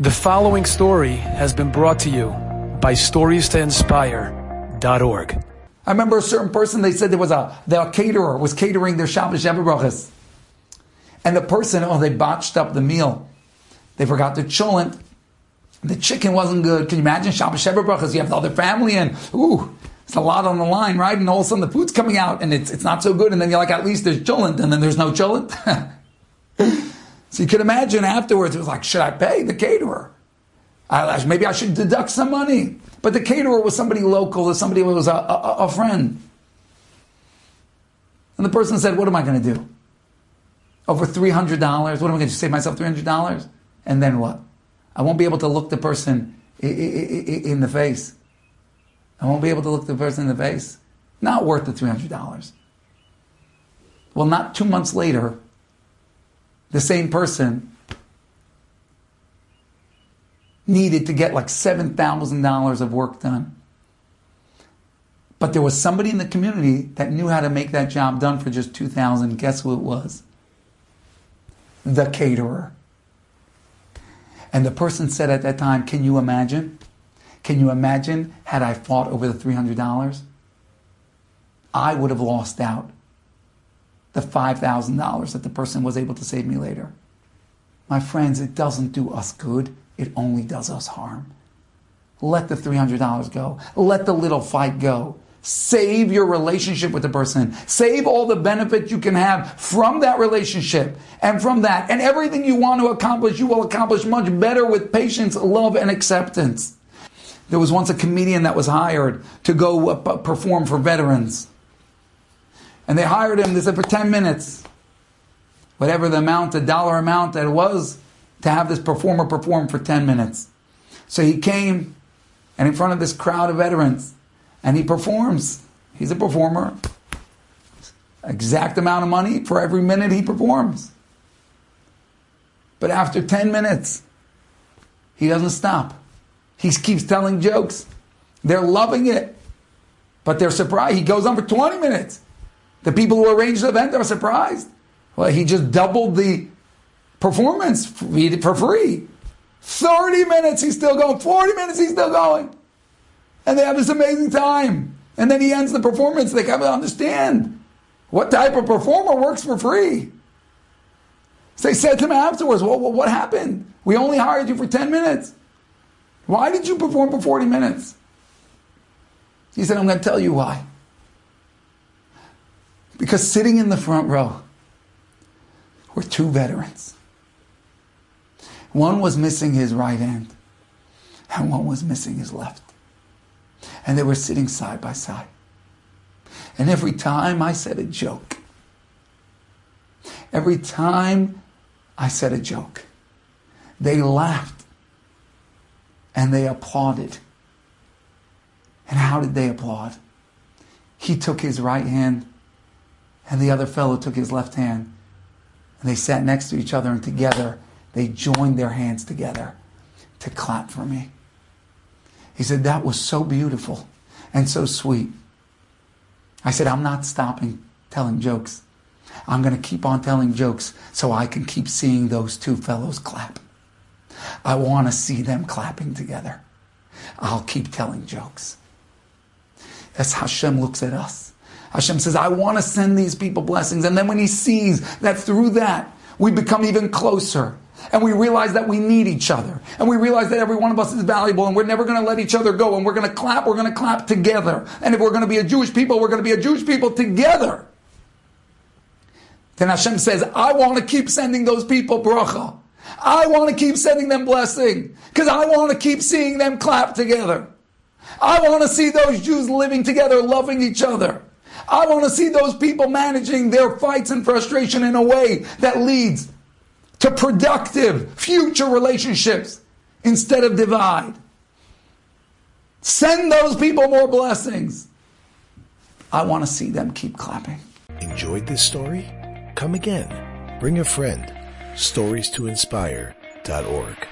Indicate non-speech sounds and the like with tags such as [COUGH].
The following story has been brought to you by StoriesToInspire.org. I remember a certain person, they said there was a, the caterer was catering their Shabbos Sheva Brachas. And the person, oh, they botched up the meal. They forgot the cholent. The chicken wasn't good. Can you imagine Shabbos Sheva Brachas? You have the other family and, ooh, it's a lot on the line, right? And all of a sudden the food's coming out and it's, it's not so good. And then you're like, at least there's cholent. And then there's no cholent. [LAUGHS] So you can imagine afterwards, it was like, should I pay the caterer? I, maybe I should deduct some money. But the caterer was somebody local, or somebody who was a, a, a friend. And the person said, what am I going to do? Over $300? What am I going to? Save myself $300? And then what? I won't be able to look the person in the face. I won't be able to look the person in the face. Not worth the $300. Well, not two months later, the same person needed to get like $7,000 of work done. But there was somebody in the community that knew how to make that job done for just 2000 Guess who it was? The caterer. And the person said at that time, Can you imagine? Can you imagine had I fought over the $300? I would have lost out the $5,000 that the person was able to save me later. My friends, it doesn't do us good. It only does us harm. Let the $300 go. Let the little fight go. Save your relationship with the person. Save all the benefit you can have from that relationship and from that. And everything you want to accomplish, you will accomplish much better with patience, love, and acceptance. There was once a comedian that was hired to go uh, perform for veterans. And they hired him, they said, for 10 minutes. Whatever the amount, the dollar amount that it was, to have this performer perform for 10 minutes. So he came, and in front of this crowd of veterans, and he performs. He's a performer. Exact amount of money for every minute he performs. But after 10 minutes, he doesn't stop. He keeps telling jokes. They're loving it. But they're surprised. He goes on for 20 minutes. The people who arranged the event are surprised. Well, he just doubled the performance for free. 30 minutes, he's still going. 40 minutes, he's still going. And they have this amazing time. And then he ends the performance. They come to understand what type of performer works for free. So they said to him afterwards, well, what happened? We only hired you for 10 minutes. Why did you perform for 40 minutes? He said, I'm going to tell you why. Because sitting in the front row were two veterans. One was missing his right hand, and one was missing his left. And they were sitting side by side. And every time I said a joke, every time I said a joke, they laughed and they applauded. And how did they applaud? He took his right hand and the other fellow took his left hand. And they sat next to each other, and together they joined their hands together to clap for me. He said, That was so beautiful and so sweet. I said, I'm not stopping telling jokes. I'm going to keep on telling jokes so I can keep seeing those two fellows clap. I want to see them clapping together. I'll keep telling jokes. That's how Hashem looks at us. Hashem says, I want to send these people blessings. And then when he sees that through that, we become even closer. And we realize that we need each other. And we realize that every one of us is valuable and we're never going to let each other go. And we're going to clap, we're going to clap together. And if we're going to be a Jewish people, we're going to be a Jewish people together. Then Hashem says, I want to keep sending those people bracha. I want to keep sending them blessing. Because I want to keep seeing them clap together. I want to see those Jews living together, loving each other. I want to see those people managing their fights and frustration in a way that leads to productive future relationships instead of divide. Send those people more blessings. I want to see them keep clapping. Enjoyed this story? Come again. Bring a friend. Stories to inspire.org.